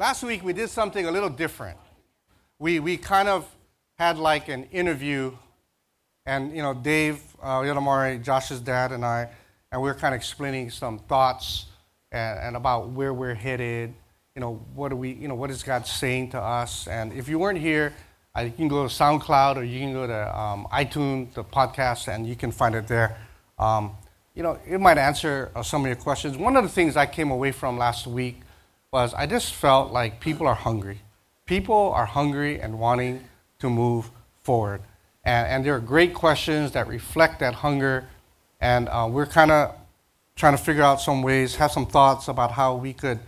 last week we did something a little different. We, we kind of had like an interview, and you know, Dave uh, Yodomari, Josh's dad, and I, and we were kind of explaining some thoughts and, and about where we're headed. You know, what are we? You know, what is God saying to us? And if you weren't here, I, you can go to SoundCloud or you can go to um, iTunes, the podcast, and you can find it there. Um, you know, it might answer uh, some of your questions. One of the things I came away from last week was I just felt like people are hungry. People are hungry and wanting to move forward. And, and there are great questions that reflect that hunger. And uh, we're kind of trying to figure out some ways, have some thoughts about how we could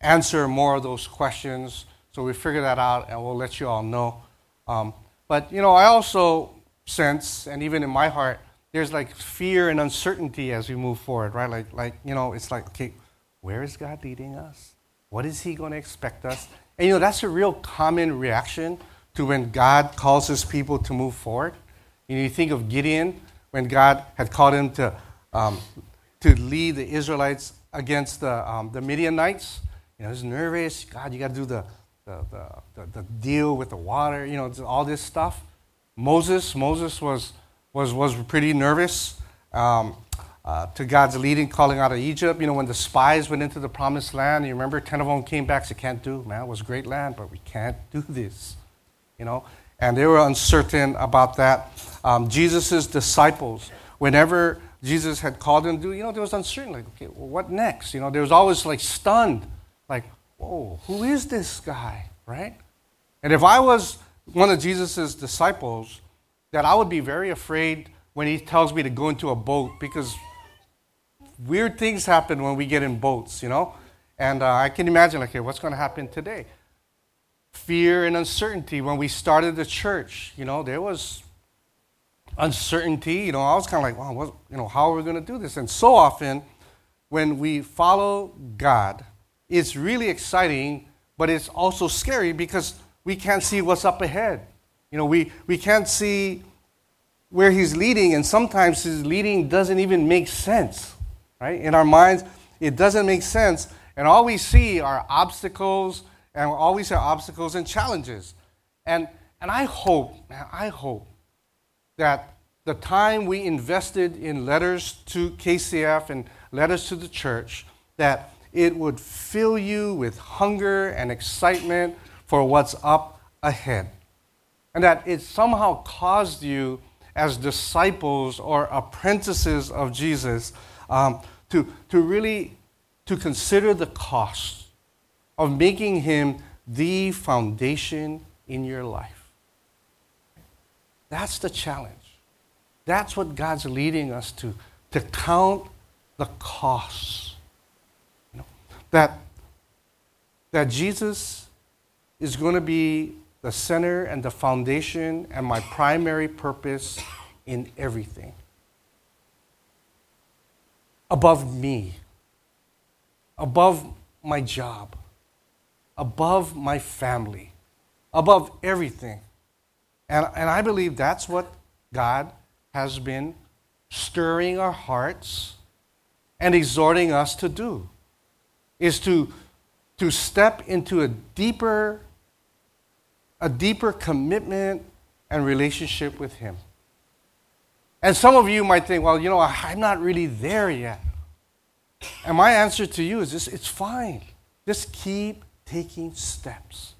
answer more of those questions. So we figure that out and we'll let you all know. Um, but, you know, I also sense, and even in my heart, there's like fear and uncertainty as we move forward, right? Like, like you know, it's like, okay, where is God leading us? What is He going to expect us? And, you know, that's a real common reaction to when God calls His people to move forward. You, know, you think of Gideon when God had called him to, um, to lead the Israelites against the, um, the Midianites. You know, he's nervous. God, you got to do the, the, the, the, deal with the water, you know, all this stuff. Moses, Moses was, was, was pretty nervous um, uh, to God's leading, calling out of Egypt. You know, when the spies went into the promised land, you remember 10 of them came back, said, can't do, man, it was great land, but we can't do this, you know. And they were uncertain about that. Um, Jesus' disciples, whenever Jesus had called them to do, you know, there was uncertainty. Like, okay, well, what next? You know, there was always like stunned, like, whoa, who is this guy, right? And if I was one of Jesus' disciples, that I would be very afraid when he tells me to go into a boat because weird things happen when we get in boats, you know? And uh, I can imagine, like, okay, what's going to happen today? Fear and uncertainty. When we started the church, you know, there was uncertainty. You know, I was kind of like, wow, what, you know, how are we going to do this? And so often, when we follow God, it's really exciting, but it's also scary because we can't see what's up ahead. You know, we, we can't see where he's leading, and sometimes his leading doesn't even make sense, right? In our minds, it doesn't make sense, and all we see are obstacles, and all we see are obstacles and challenges. And, and I hope, man, I hope that the time we invested in letters to KCF and letters to the church, that it would fill you with hunger and excitement for what's up ahead. And that it somehow caused you, as disciples or apprentices of Jesus, um, to, to really to consider the cost of making him the foundation in your life. That's the challenge. That's what God's leading us to, to count the costs that, that Jesus is going to be the center and the foundation and my primary purpose in everything. Above me, above my job, above my family, above everything. And, and I believe that's what God has been stirring our hearts and exhorting us to do is to, to step into a deeper, a deeper commitment and relationship with Him. And some of you might think, well, you know, I'm not really there yet. And my answer to you is it's fine. Just keep taking steps.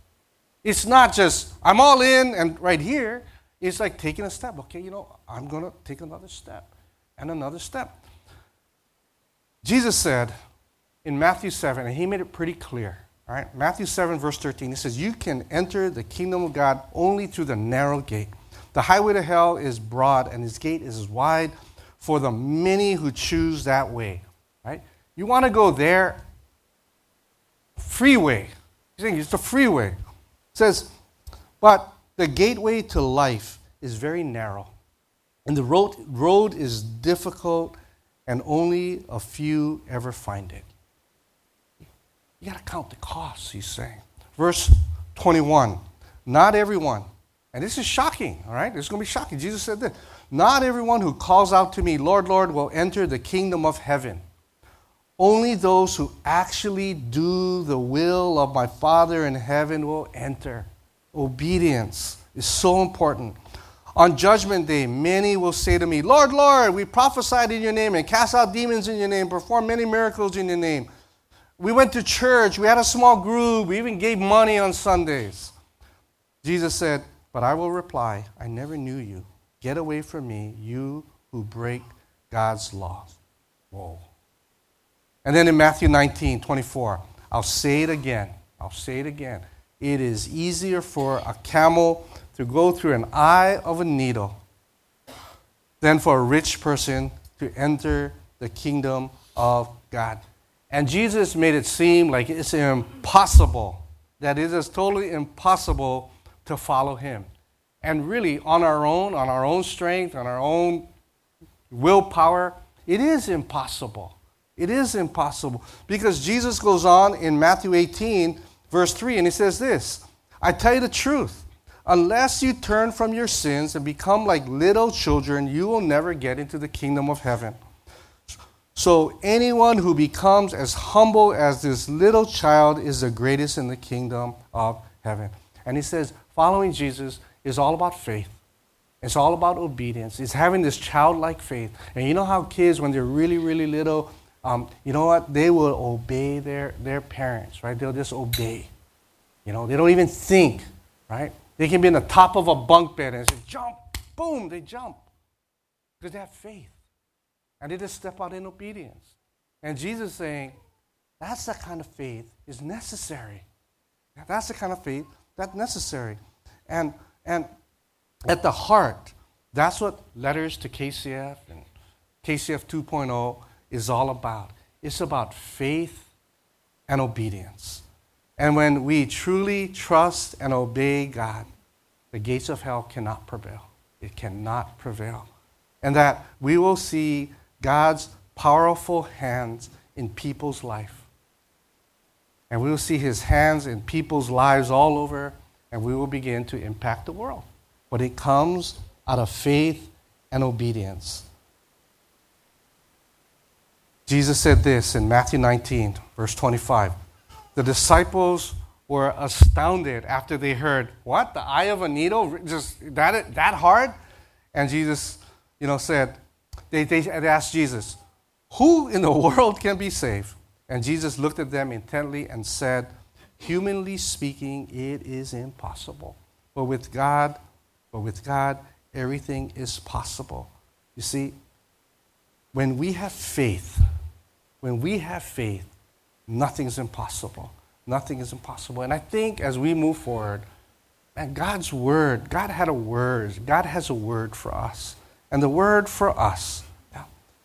It's not just, I'm all in and right here. It's like taking a step. Okay, you know, I'm going to take another step and another step. Jesus said, in Matthew 7, and he made it pretty clear. All right, Matthew 7, verse 13, he says, You can enter the kingdom of God only through the narrow gate. The highway to hell is broad, and his gate is wide for the many who choose that way. Right? You want to go there? Freeway. He's saying it's the freeway. It says, But the gateway to life is very narrow, and the road, road is difficult, and only a few ever find it. You got to count the costs, he's saying. Verse 21 Not everyone, and this is shocking, all right? Is going to be shocking. Jesus said this Not everyone who calls out to me, Lord, Lord, will enter the kingdom of heaven. Only those who actually do the will of my Father in heaven will enter. Obedience is so important. On judgment day, many will say to me, Lord, Lord, we prophesied in your name and cast out demons in your name, performed many miracles in your name. We went to church, we had a small group, we even gave money on Sundays. Jesus said, But I will reply, I never knew you. Get away from me, you who break God's laws. Whoa. And then in Matthew 19, 24, I'll say it again. I'll say it again. It is easier for a camel to go through an eye of a needle than for a rich person to enter the kingdom of God. And Jesus made it seem like it's impossible, that it is totally impossible to follow him. And really, on our own, on our own strength, on our own willpower, it is impossible. It is impossible. Because Jesus goes on in Matthew 18, verse 3, and he says this I tell you the truth. Unless you turn from your sins and become like little children, you will never get into the kingdom of heaven. So, anyone who becomes as humble as this little child is the greatest in the kingdom of heaven. And he says, following Jesus is all about faith. It's all about obedience. It's having this childlike faith. And you know how kids, when they're really, really little, um, you know what? They will obey their, their parents, right? They'll just obey. You know, they don't even think, right? They can be in the top of a bunk bed and say, jump, boom, they jump. Because they have faith. And they just step out in obedience. And Jesus saying, that's the kind of faith is necessary. That's the kind of faith that's necessary. And, and at the heart, that's what letters to KCF and KCF 2.0 is all about. It's about faith and obedience. And when we truly trust and obey God, the gates of hell cannot prevail. It cannot prevail. And that we will see God's powerful hands in people's life. And we will see his hands in people's lives all over, and we will begin to impact the world. But it comes out of faith and obedience. Jesus said this in Matthew 19, verse 25. The disciples were astounded after they heard, What? The eye of a needle? Just that, that hard? And Jesus, you know, said, they, they asked Jesus, Who in the world can be saved? And Jesus looked at them intently and said, Humanly speaking, it is impossible. But with God, but with God, everything is possible. You see, when we have faith, when we have faith, nothing is impossible. Nothing is impossible. And I think as we move forward, man, God's word, God had a word. God has a word for us. And the word for us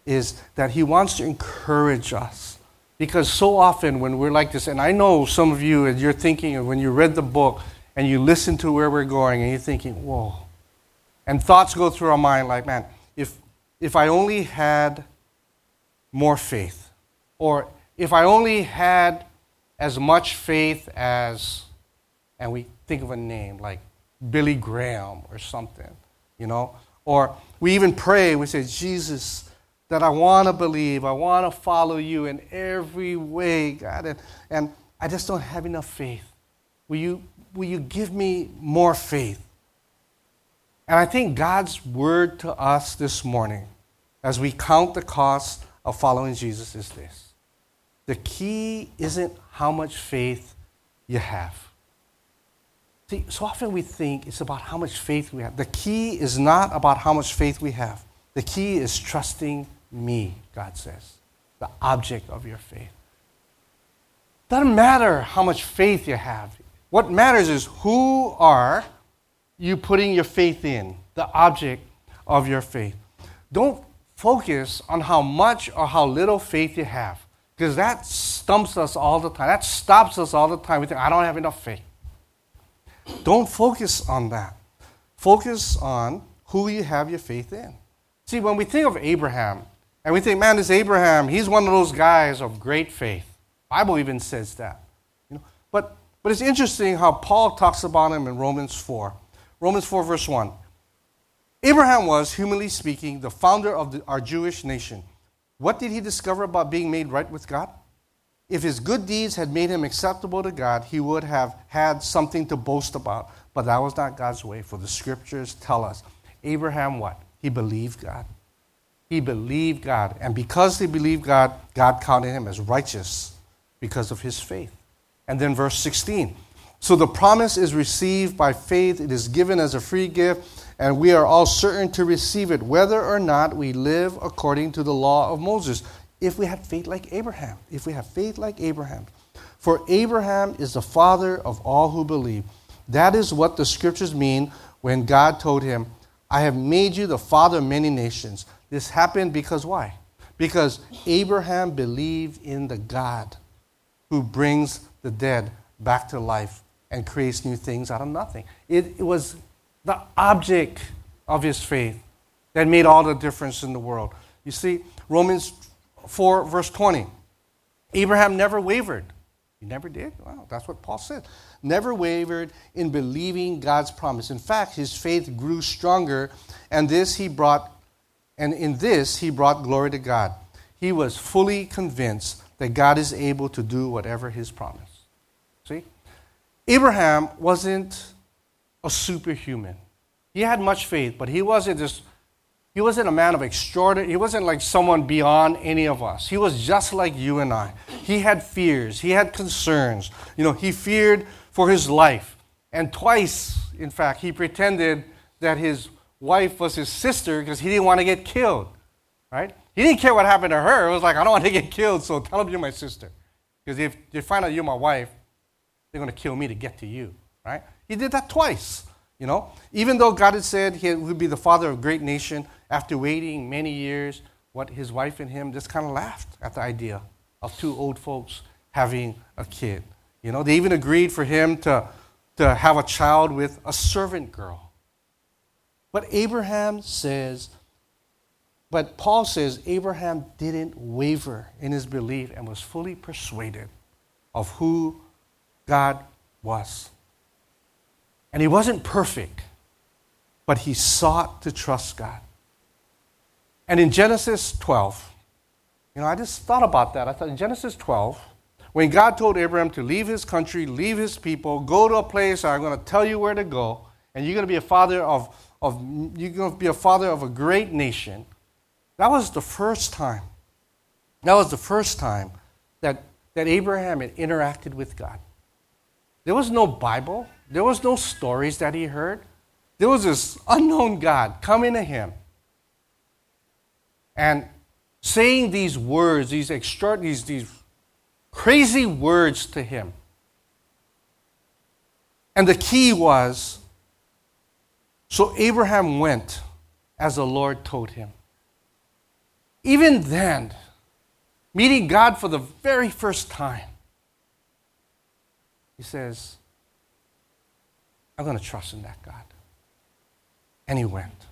is that He wants to encourage us. Because so often when we're like this, and I know some of you, and you're thinking, when you read the book and you listen to where we're going, and you're thinking, whoa. And thoughts go through our mind like, man, if, if I only had more faith, or if I only had as much faith as, and we think of a name like Billy Graham or something, you know, or we even pray, we say, Jesus, that I want to believe, I want to follow you in every way, God, and, and I just don't have enough faith. Will you, will you give me more faith? And I think God's word to us this morning, as we count the cost of following Jesus, is this the key isn't how much faith you have. See, so often we think it's about how much faith we have. The key is not about how much faith we have. The key is trusting me, God says, the object of your faith. Doesn't matter how much faith you have. What matters is who are you putting your faith in, the object of your faith. Don't focus on how much or how little faith you have. Because that stumps us all the time. That stops us all the time. We think, I don't have enough faith. Don't focus on that. Focus on who you have your faith in. See, when we think of Abraham, and we think, man, this Abraham, he's one of those guys of great faith. Bible even says that. You know? but, but it's interesting how Paul talks about him in Romans 4. Romans 4, verse 1. Abraham was, humanly speaking, the founder of the, our Jewish nation What did he discover about being made right with God? If his good deeds had made him acceptable to God, he would have had something to boast about. But that was not God's way, for the scriptures tell us. Abraham, what? He believed God. He believed God. And because he believed God, God counted him as righteous because of his faith. And then verse 16. So the promise is received by faith, it is given as a free gift, and we are all certain to receive it, whether or not we live according to the law of Moses. If we have faith like Abraham, if we have faith like Abraham. For Abraham is the father of all who believe. That is what the scriptures mean when God told him, I have made you the father of many nations. This happened because why? Because Abraham believed in the God who brings the dead back to life and creates new things out of nothing. It, it was the object of his faith that made all the difference in the world. You see, Romans 4, verse 20. Abraham never wavered. He never did? Well, that's what Paul said. Never wavered in believing God's promise. In fact, his faith grew stronger, and this he brought, and in this he brought glory to God. He was fully convinced that God is able to do whatever his promise. See? Abraham wasn't a superhuman. He had much faith, but he wasn't just he wasn't a man of extraordinary, he wasn't like someone beyond any of us. He was just like you and I. He had fears, he had concerns. You know, he feared for his life. And twice, in fact, he pretended that his wife was his sister because he didn't want to get killed. Right? He didn't care what happened to her. It was like, I don't want to get killed, so tell him you're my sister. Because if they find out you're my wife, they're going to kill me to get to you, right? He did that twice, you know. Even though God had said he would be the father of a great nation, after waiting many years, what his wife and him just kind of laughed at the idea of two old folks having a kid. You know, they even agreed for him to, to have a child with a servant girl. But Abraham says, but Paul says Abraham didn't waver in his belief and was fully persuaded of who God was. And he wasn't perfect, but he sought to trust God. And in Genesis 12, you know, I just thought about that. I thought in Genesis 12, when God told Abraham to leave his country, leave his people, go to a place I'm going to tell you where to go, and you're going to be a father of, of you're going to be a father of a great nation. That was the first time. That was the first time that, that Abraham had interacted with God. There was no Bible. There was no stories that he heard. There was this unknown God coming to him and saying these words, these extra, these, these crazy words to him. And the key was so Abraham went as the Lord told him. Even then, meeting God for the very first time, he says, I'm going to trust in that God. And he went.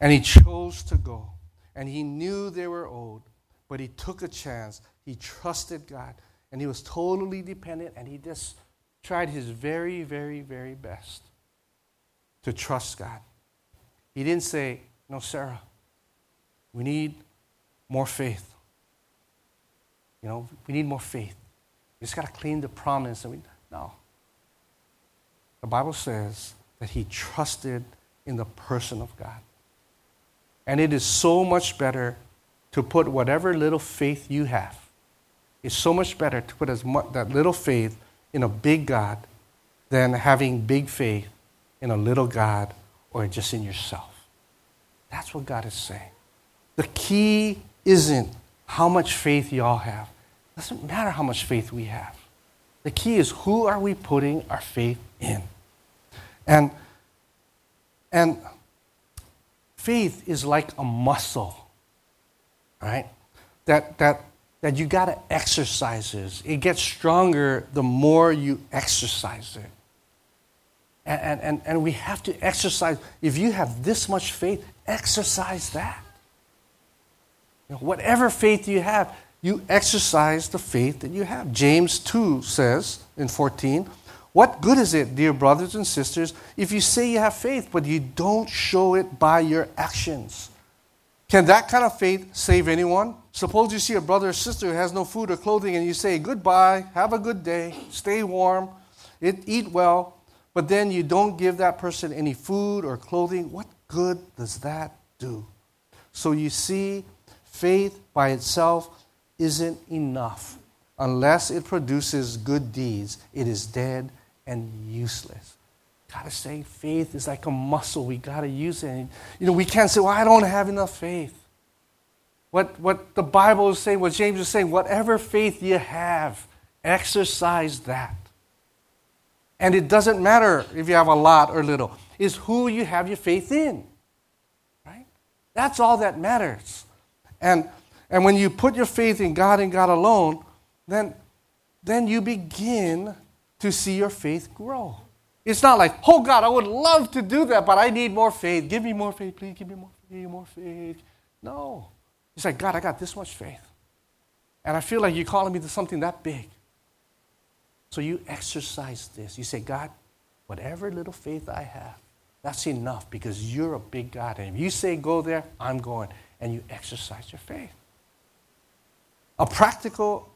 And he chose to go. And he knew they were old, but he took a chance. He trusted God. And he was totally dependent. And he just tried his very, very, very best to trust God. He didn't say, No, Sarah, we need more faith. You know, we need more faith. We just got to clean the promise. And we, no. The Bible says that he trusted in the person of God. And it is so much better to put whatever little faith you have. It's so much better to put as much, that little faith in a big God than having big faith in a little God or just in yourself. That's what God is saying. The key isn't how much faith y'all have. It doesn't matter how much faith we have. The key is who are we putting our faith in? And, and faith is like a muscle, right? That, that, that you got to exercise it. It gets stronger the more you exercise it. And, and, and we have to exercise. If you have this much faith, exercise that. You know, whatever faith you have, you exercise the faith that you have. James 2 says in 14, What good is it, dear brothers and sisters, if you say you have faith, but you don't show it by your actions? Can that kind of faith save anyone? Suppose you see a brother or sister who has no food or clothing and you say, Goodbye, have a good day, stay warm, eat well, but then you don't give that person any food or clothing. What good does that do? So you see, faith by itself isn't enough. Unless it produces good deeds, it is dead and useless. Gotta say, faith is like a muscle. We gotta use it. You know, we can't say, well, I don't have enough faith. What, what the Bible is saying, what James is saying, whatever faith you have, exercise that. And it doesn't matter if you have a lot or little, it's who you have your faith in. Right? That's all that matters. And, and when you put your faith in God and God alone, then, then you begin to see your faith grow. It's not like, oh God, I would love to do that, but I need more faith. Give me more faith, please. Give me more faith, more faith. No. It's like, God, I got this much faith. And I feel like you're calling me to something that big. So you exercise this. You say, God, whatever little faith I have, that's enough because you're a big God. And if you say go there, I'm going. And you exercise your faith. A practical,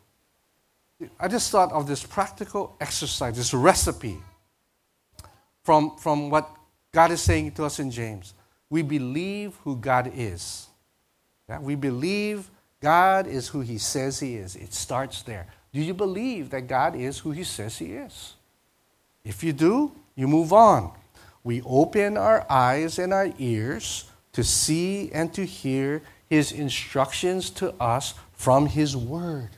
I just thought of this practical exercise, this recipe from, from what God is saying to us in James. We believe who God is. Yeah? We believe God is who He says He is. It starts there. Do you believe that God is who He says He is? If you do, you move on. We open our eyes and our ears to see and to hear His instructions to us from His Word.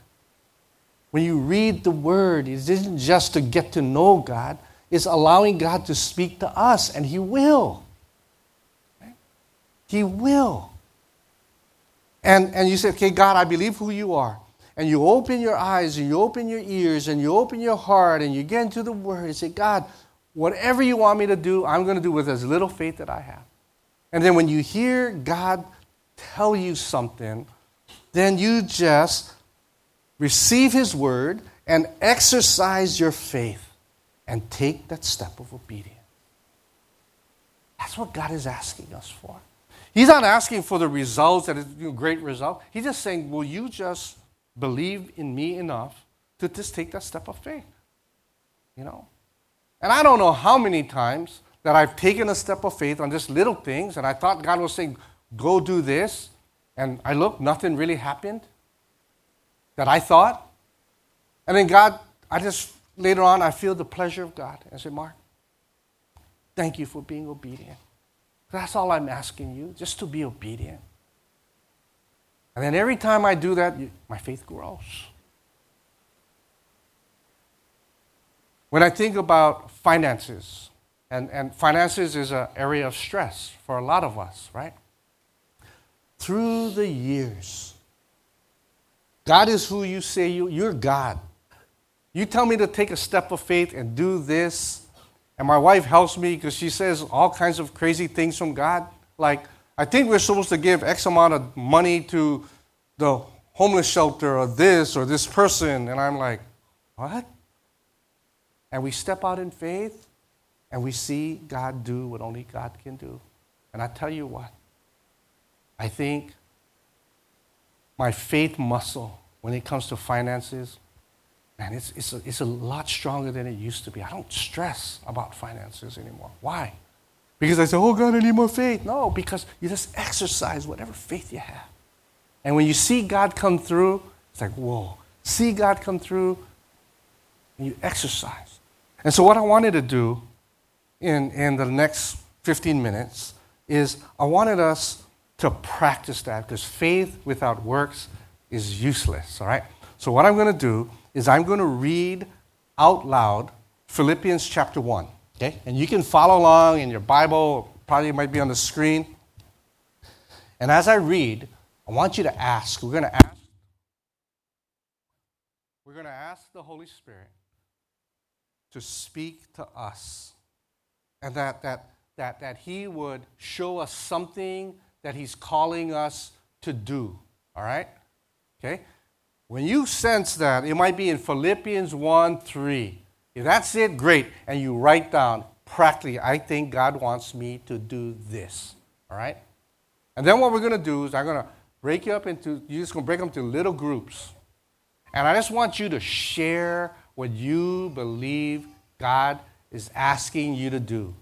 When you read the Word, it isn't just to get to know God, it's allowing God to speak to us, and He will. He will. And, and you say, okay, God, I believe who you are and you open your eyes and you open your ears and you open your heart and you get into the Word and say, God, whatever you want me to do, I'm going to do with as little faith that I have. And then when you hear God tell you something, then you just receive His Word and exercise your faith and take that step of obedience. That's what God is asking us for. He's not asking for the results that is know, great result. He's just saying, will you just believe in me enough to just take that step of faith. You know? And I don't know how many times that I've taken a step of faith on just little things and I thought God was saying, go do this. And I look, nothing really happened that I thought. And then God, I just, later on, I feel the pleasure of God. I say, Mark, thank you for being obedient. That's all I'm asking you, just to be obedient. And then every time I do that, my faith grows. When I think about finances, and, and finances is an area of stress for a lot of us, right? Through the years, God is who you say you, you're God. You tell me to take a step of faith and do this, and my wife helps me because she says all kinds of crazy things from God, like I think we're supposed to give X amount of money to the homeless shelter or this or this person. And I'm like, what? And we step out in faith and we see God do what only God can do. And I tell you what, I think my faith muscle when it comes to finances, man, it's, it's, a, it's a lot stronger than it used to be. I don't stress about finances anymore. Why? Because I say, oh God, I need more faith. No, because you just exercise whatever faith you have. And when you see God come through, it's like, whoa. See God come through, and you exercise. And so, what I wanted to do in, in the next 15 minutes is I wanted us to practice that because faith without works is useless, all right? So, what I'm going to do is I'm going to read out loud Philippians chapter 1. Okay? And you can follow along in your Bible, probably might be on the screen. And as I read, I want you to ask. We're going to ask. We're going to ask the Holy Spirit to speak to us. And that, that, that, that He would show us something that He's calling us to do. All right? Okay? When you sense that, it might be in Philippians 1 3. If that's it, great. And you write down, practically, I think God wants me to do this. All right? And then what we're going to do is I'm going to break you up into, you're just going to break them into little groups. And I just want you to share what you believe God is asking you to do.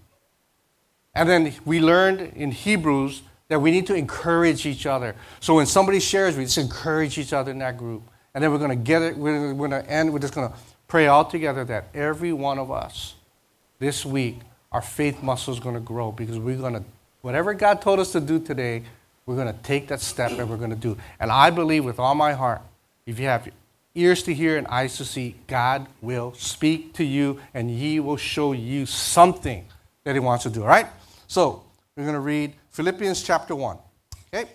And then we learned in Hebrews that we need to encourage each other. So when somebody shares, we just encourage each other in that group. And then we're going to get it, we're going to end, we're just going to pray all together that every one of us this week, our faith muscle is going to grow because we're going to, whatever God told us to do today, we're going to take that step and we're going to do. And I believe with all my heart, if you have ears to hear and eyes to see, God will speak to you and He will show you something that He wants to do. All right? So, we're going to read Philippians chapter 1. Okay?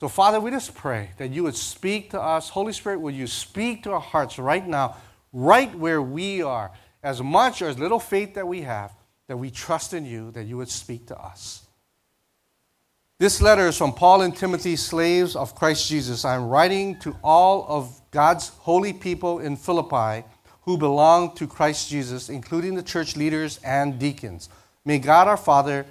So, Father, we just pray that you would speak to us. Holy Spirit, will you speak to our hearts right now, right where we are, as much or as little faith that we have, that we trust in you, that you would speak to us. This letter is from Paul and Timothy, slaves of Christ Jesus. I'm writing to all of God's holy people in Philippi who belong to Christ Jesus, including the church leaders and deacons. May God our Father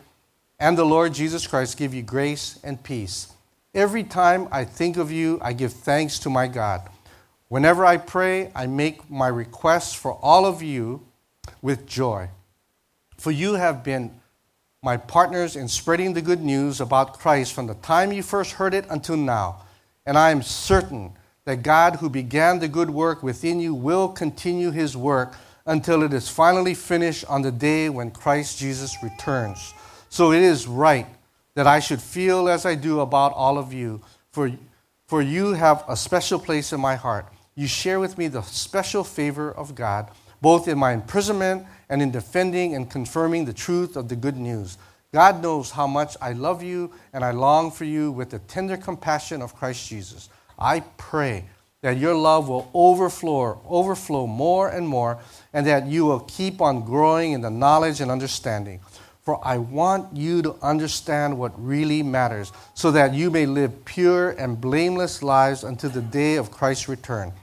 and the Lord Jesus Christ give you grace and peace. Every time I think of you, I give thanks to my God. Whenever I pray, I make my requests for all of you with joy. For you have been my partners in spreading the good news about Christ from the time you first heard it until now. And I am certain that God, who began the good work within you, will continue his work until it is finally finished on the day when Christ Jesus returns. So it is right that I should feel as I do about all of you, for, for you have a special place in my heart. You share with me the special favor of God, both in my imprisonment and in defending and confirming the truth of the good news. God knows how much I love you and I long for you with the tender compassion of Christ Jesus. I pray that your love will overflow, overflow more and more, and that you will keep on growing in the knowledge and understanding. For I want you to understand what really matters, so that you may live pure and blameless lives until the day of Christ's return.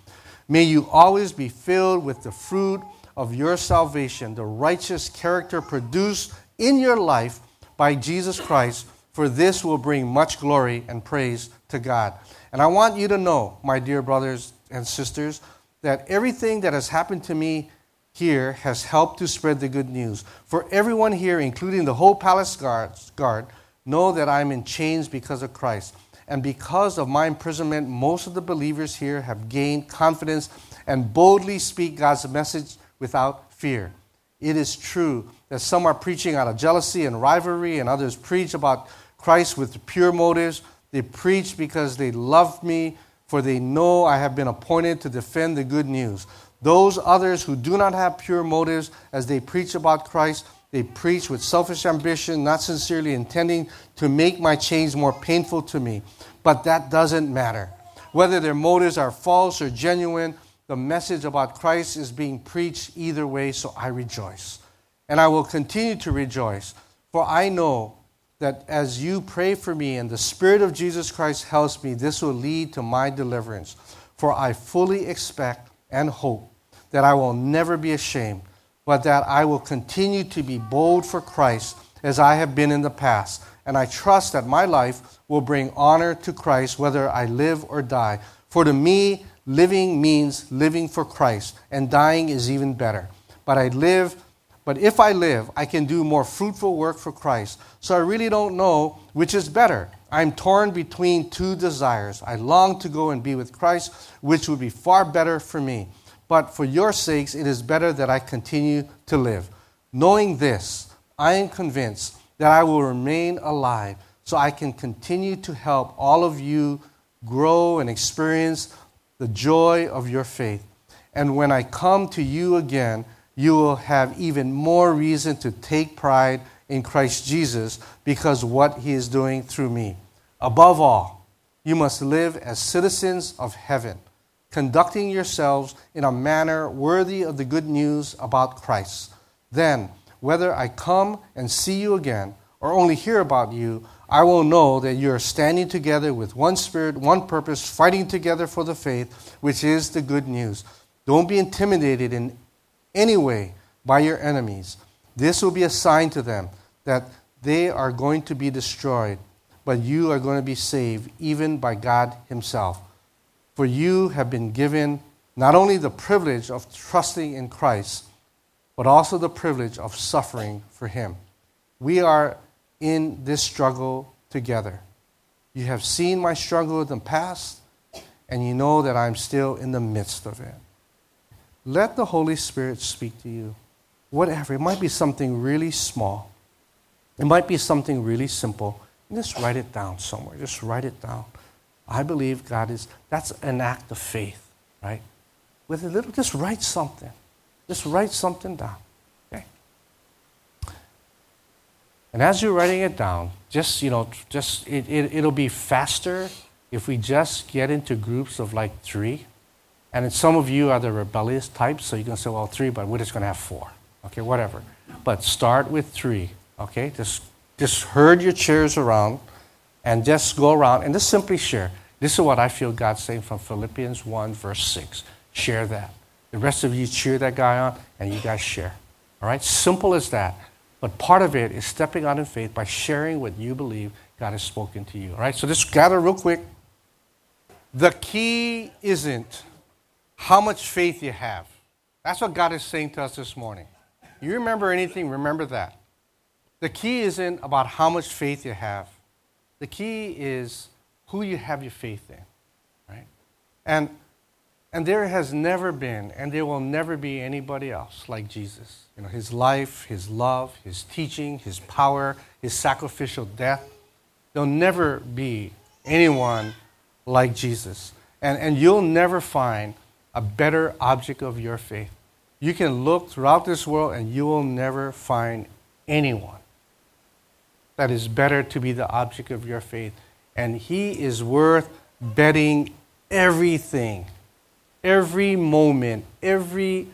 May you always be filled with the fruit of your salvation, the righteous character produced in your life by Jesus Christ, for this will bring much glory and praise to God. And I want you to know, my dear brothers and sisters, that everything that has happened to me here has helped to spread the good news. For everyone here, including the whole palace guard, know that I'm in chains because of Christ. And because of my imprisonment, most of the believers here have gained confidence and boldly speak God's message without fear. It is true that some are preaching out of jealousy and rivalry, and others preach about Christ with pure motives. They preach because they love me, for they know I have been appointed to defend the good news. Those others who do not have pure motives as they preach about Christ, they preach with selfish ambition, not sincerely intending to make my chains more painful to me. But that doesn't matter. Whether their motives are false or genuine, the message about Christ is being preached either way, so I rejoice. And I will continue to rejoice, for I know that as you pray for me and the Spirit of Jesus Christ helps me, this will lead to my deliverance. For I fully expect and hope that I will never be ashamed, but that I will continue to be bold for Christ as I have been in the past. And I trust that my life will bring honor to Christ whether I live or die. For to me, living means living for Christ, and dying is even better. But I live, but if I live, I can do more fruitful work for Christ. So I really don't know which is better. I'm torn between two desires. I long to go and be with Christ, which would be far better for me. But for your sakes, it is better that I continue to live. Knowing this, I am convinced that I will remain alive so I can continue to help all of you grow and experience the joy of your faith. And when I come to you again, you will have even more reason to take pride in Christ Jesus because what he is doing through me. Above all, you must live as citizens of heaven, conducting yourselves in a manner worthy of the good news about Christ. Then, whether I come and see you again or only hear about you, I will know that you are standing together with one spirit, one purpose, fighting together for the faith, which is the good news. Don't be intimidated in any way by your enemies. This will be a sign to them that they are going to be destroyed. but you are going to be saved even by God Himself. For you have been given not only the privilege of trusting in Christ, but also the privilege of suffering for Him. We are in this struggle together. You have seen my struggle in the past, and you know that I'm still in the midst of it. Let the Holy Spirit speak to you. Whatever. It might be something really small, it might be something really simple. Just write it down somewhere. Just write it down. I believe God is, that's an act of faith, right? With a little, just write something. Just write something down. Okay? And as you're writing it down, just, you know, just, it, it, it'll be faster if we just get into groups of like three. And some of you are the rebellious type, so you can say, well, three, but we're just going to have four. Okay, whatever. But start with three. Okay, just, just herd your chairs around and just go around and just simply share. This is what I feel God's saying from Philippians 1, verse 6. Share that. The rest of you cheer that guy on and you guys share. All right? Simple as that. But part of it is stepping out in faith by sharing what you believe God has spoken to you. All right? So just gather real quick. The key isn't how much faith you have. That's what God is saying to us this morning. You remember anything, remember that. The key isn't about how much faith you have. The key is who you have your faith in, right? And, and there has never been, and there will never be anybody else like Jesus. You know, his life, his love, his teaching, his power, his sacrificial death. There'll never be anyone like Jesus. And, and you'll never find a better object of your faith. You can look throughout this world and you will never find anyone that is better to be the object of your faith. And He is worth betting everything, every moment, every,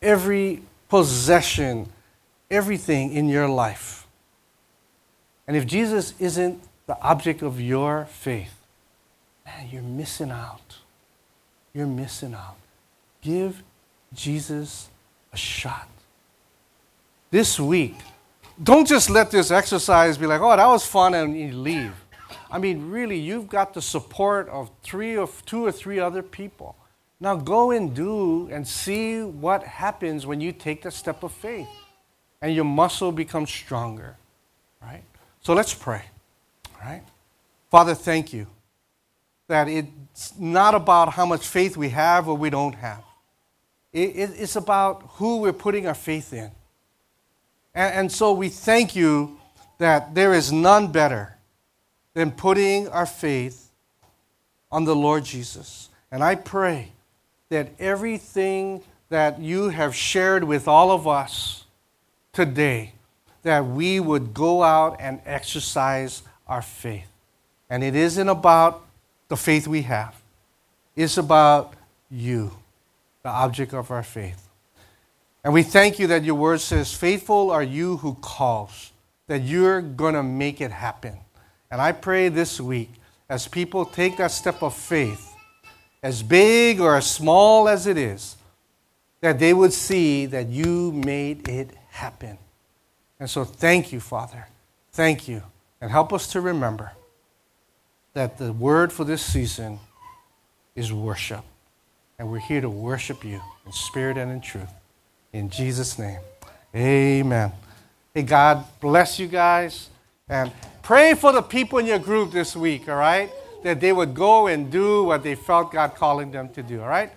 every possession, everything in your life. And if Jesus isn't the object of your faith, man, you're missing out. You're missing out. Give Jesus a shot. This week, don't just let this exercise be like, oh, that was fun, and you leave. I mean, really, you've got the support of three or two or three other people. Now go and do and see what happens when you take the step of faith and your muscle becomes stronger. Right? So let's pray. All right? Father, thank you that it's not about how much faith we have or we don't have. it's about who we're putting our faith in. And, and so we thank you that there is none better than putting our faith on the Lord Jesus. And I pray that everything that you have shared with all of us today, that we would go out and exercise our faith. And it isn't about the faith we have, it's about you, the object of our faith. And we thank you that your word says, Faithful are you who calls, that you're going to make it happen. And I pray this week, as people take that step of faith, as big or as small as it is, that they would see that you made it happen. And so thank you, Father. Thank you. And help us to remember that the word for this season is worship. And we're here to worship you in spirit and in truth. In Jesus' name, amen. Hey, God bless you guys. And pray for the people in your group this week, all right? That they would go and do what they felt God calling them to do, all right?